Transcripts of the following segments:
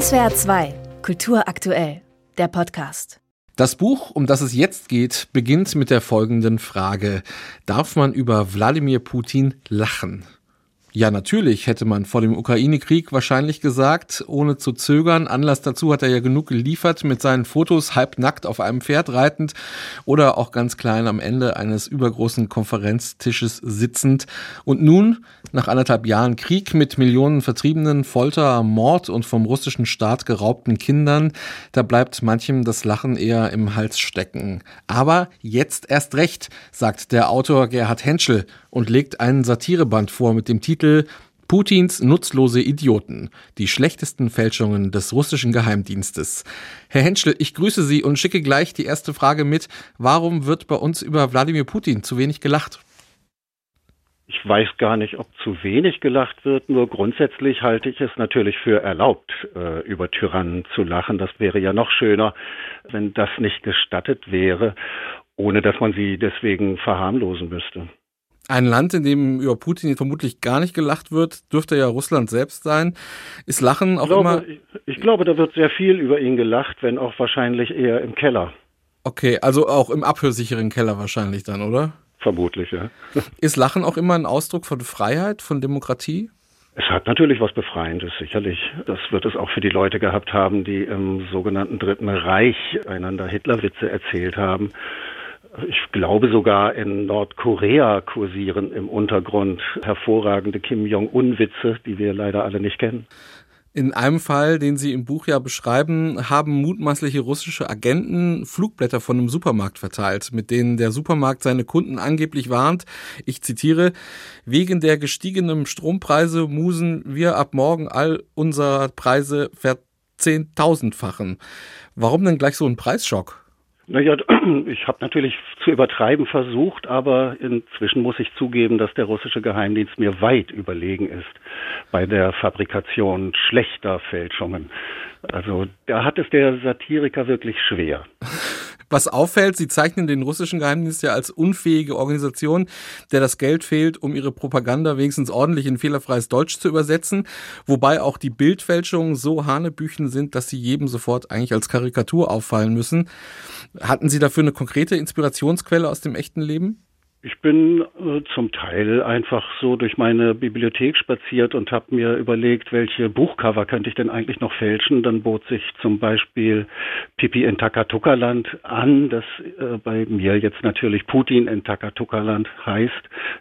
SWR 2, Kultur aktuell, der Podcast. Das Buch, um das es jetzt geht, beginnt mit der folgenden Frage. Darf man über Wladimir Putin lachen? Ja, natürlich, hätte man vor dem Ukraine-Krieg wahrscheinlich gesagt, ohne zu zögern. Anlass dazu hat er ja genug geliefert mit seinen Fotos halbnackt auf einem Pferd reitend oder auch ganz klein am Ende eines übergroßen Konferenztisches sitzend. Und nun, nach anderthalb Jahren Krieg mit Millionen Vertriebenen, Folter, Mord und vom russischen Staat geraubten Kindern, da bleibt manchem das Lachen eher im Hals stecken. Aber jetzt erst recht, sagt der Autor Gerhard Henschel und legt einen Satireband vor mit dem Titel Putins nutzlose Idioten, die schlechtesten Fälschungen des russischen Geheimdienstes. Herr Henschel, ich grüße Sie und schicke gleich die erste Frage mit. Warum wird bei uns über Wladimir Putin zu wenig gelacht? Ich weiß gar nicht, ob zu wenig gelacht wird, nur grundsätzlich halte ich es natürlich für erlaubt, äh, über Tyrannen zu lachen. Das wäre ja noch schöner, wenn das nicht gestattet wäre, ohne dass man sie deswegen verharmlosen müsste. Ein Land, in dem über Putin vermutlich gar nicht gelacht wird, dürfte ja Russland selbst sein. Ist Lachen auch ich glaube, immer. Ich, ich glaube, da wird sehr viel über ihn gelacht, wenn auch wahrscheinlich eher im Keller. Okay, also auch im abhörsicheren Keller wahrscheinlich dann, oder? Vermutlich, ja. Ist Lachen auch immer ein Ausdruck von Freiheit, von Demokratie? Es hat natürlich was Befreiendes, sicherlich. Das wird es auch für die Leute gehabt haben, die im sogenannten Dritten Reich einander Hitlerwitze erzählt haben ich glaube sogar in Nordkorea kursieren im Untergrund hervorragende Kim Jong-un-Witze, die wir leider alle nicht kennen. In einem Fall, den Sie im Buch ja beschreiben, haben mutmaßliche russische Agenten Flugblätter von einem Supermarkt verteilt, mit denen der Supermarkt seine Kunden angeblich warnt. Ich zitiere, wegen der gestiegenen Strompreise musen wir ab morgen all unsere Preise verzehntausendfachen. Warum denn gleich so ein Preisschock? Naja, ich habe natürlich zu übertreiben versucht, aber inzwischen muss ich zugeben, dass der russische Geheimdienst mir weit überlegen ist bei der Fabrikation schlechter Fälschungen. Also da hat es der Satiriker wirklich schwer. Was auffällt, sie zeichnen den russischen Geheimdienst ja als unfähige Organisation, der das Geld fehlt, um ihre Propaganda wenigstens ordentlich in fehlerfreies Deutsch zu übersetzen, wobei auch die Bildfälschungen so hanebüchen sind, dass sie jedem sofort eigentlich als Karikatur auffallen müssen. Hatten Sie dafür eine konkrete Inspirationsquelle aus dem echten Leben? Ich bin äh, zum Teil einfach so durch meine Bibliothek spaziert und habe mir überlegt, welche Buchcover könnte ich denn eigentlich noch fälschen. Dann bot sich zum Beispiel Pipi in Takatukaland an, das äh, bei mir jetzt natürlich Putin in Takatukaland heißt.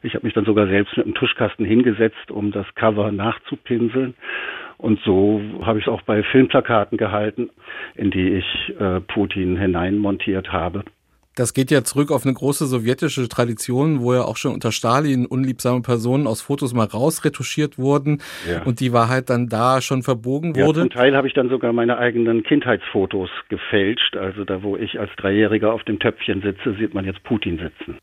Ich habe mich dann sogar selbst mit einem Tuschkasten hingesetzt, um das Cover nachzupinseln. Und so habe ich es auch bei Filmplakaten gehalten, in die ich äh, Putin hineinmontiert habe. Das geht ja zurück auf eine große sowjetische Tradition, wo ja auch schon unter Stalin unliebsame Personen aus Fotos mal rausretuschiert wurden ja. und die Wahrheit dann da schon verbogen wurde. Ja, zum Teil habe ich dann sogar meine eigenen Kindheitsfotos gefälscht. Also da, wo ich als Dreijähriger auf dem Töpfchen sitze, sieht man jetzt Putin sitzen.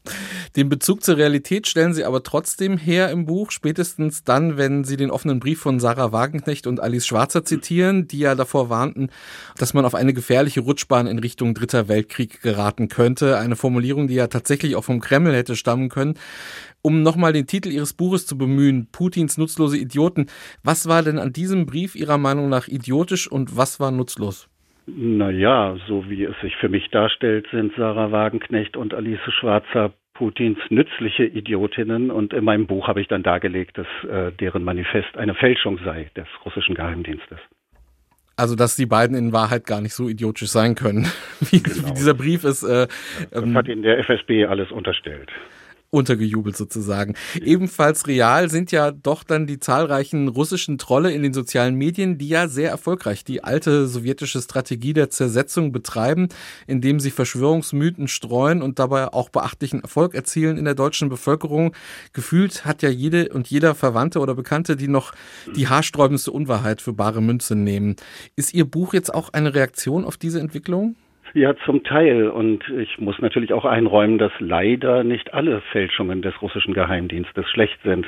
Den Bezug zur Realität stellen Sie aber trotzdem her im Buch, spätestens dann, wenn Sie den offenen Brief von Sarah Wagenknecht und Alice Schwarzer zitieren, die ja davor warnten, dass man auf eine gefährliche Rutschbahn in Richtung Dritter Weltkrieg geraten könnte könnte. Eine Formulierung, die ja tatsächlich auch vom Kreml hätte stammen können. Um nochmal den Titel Ihres Buches zu bemühen, Putins nutzlose Idioten. Was war denn an diesem Brief Ihrer Meinung nach idiotisch und was war nutzlos? Naja, so wie es sich für mich darstellt, sind Sarah Wagenknecht und Alice Schwarzer Putins nützliche Idiotinnen und in meinem Buch habe ich dann dargelegt, dass äh, deren Manifest eine Fälschung sei des russischen Geheimdienstes. Also, dass die beiden in Wahrheit gar nicht so idiotisch sein können, wie, genau. wie dieser Brief ist. Äh, das hat ähm, ihnen der FSB alles unterstellt untergejubelt sozusagen. Ebenfalls real sind ja doch dann die zahlreichen russischen Trolle in den sozialen Medien, die ja sehr erfolgreich die alte sowjetische Strategie der Zersetzung betreiben, indem sie Verschwörungsmythen streuen und dabei auch beachtlichen Erfolg erzielen in der deutschen Bevölkerung. Gefühlt hat ja jede und jeder Verwandte oder Bekannte, die noch die haarsträubendste Unwahrheit für bare Münze nehmen. Ist Ihr Buch jetzt auch eine Reaktion auf diese Entwicklung? Ja, zum Teil. Und ich muss natürlich auch einräumen, dass leider nicht alle Fälschungen des russischen Geheimdienstes schlecht sind.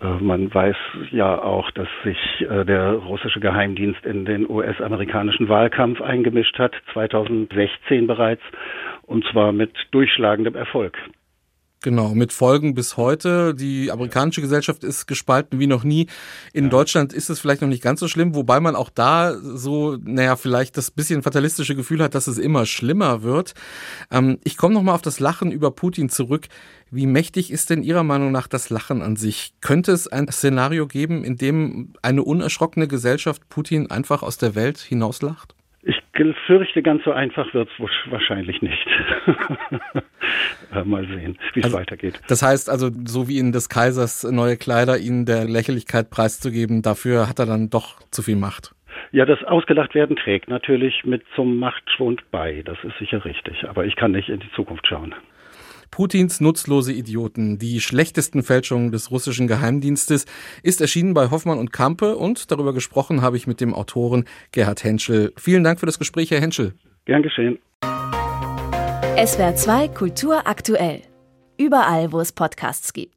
Äh, man weiß ja auch, dass sich äh, der russische Geheimdienst in den US-amerikanischen Wahlkampf eingemischt hat, 2016 bereits, und zwar mit durchschlagendem Erfolg. Genau, mit Folgen bis heute. Die amerikanische Gesellschaft ist gespalten wie noch nie. In ja. Deutschland ist es vielleicht noch nicht ganz so schlimm, wobei man auch da so, naja, vielleicht das bisschen fatalistische Gefühl hat, dass es immer schlimmer wird. Ähm, ich komme nochmal auf das Lachen über Putin zurück. Wie mächtig ist denn Ihrer Meinung nach das Lachen an sich? Könnte es ein Szenario geben, in dem eine unerschrockene Gesellschaft Putin einfach aus der Welt hinauslacht? Ich fürchte, ganz so einfach wird es wahrscheinlich nicht. Mal sehen, wie es also, weitergeht. Das heißt also, so wie in des Kaisers neue Kleider, ihnen der Lächerlichkeit preiszugeben, dafür hat er dann doch zu viel Macht. Ja, das ausgelacht werden trägt natürlich mit zum Machtschwund bei. Das ist sicher richtig. Aber ich kann nicht in die Zukunft schauen. Putins nutzlose Idioten, die schlechtesten Fälschungen des russischen Geheimdienstes, ist erschienen bei Hoffmann und Kampe und darüber gesprochen habe ich mit dem Autoren Gerhard Henschel. Vielen Dank für das Gespräch, Herr Henschel. Gern geschehen. SWR 2 Kultur aktuell. Überall, wo es Podcasts gibt.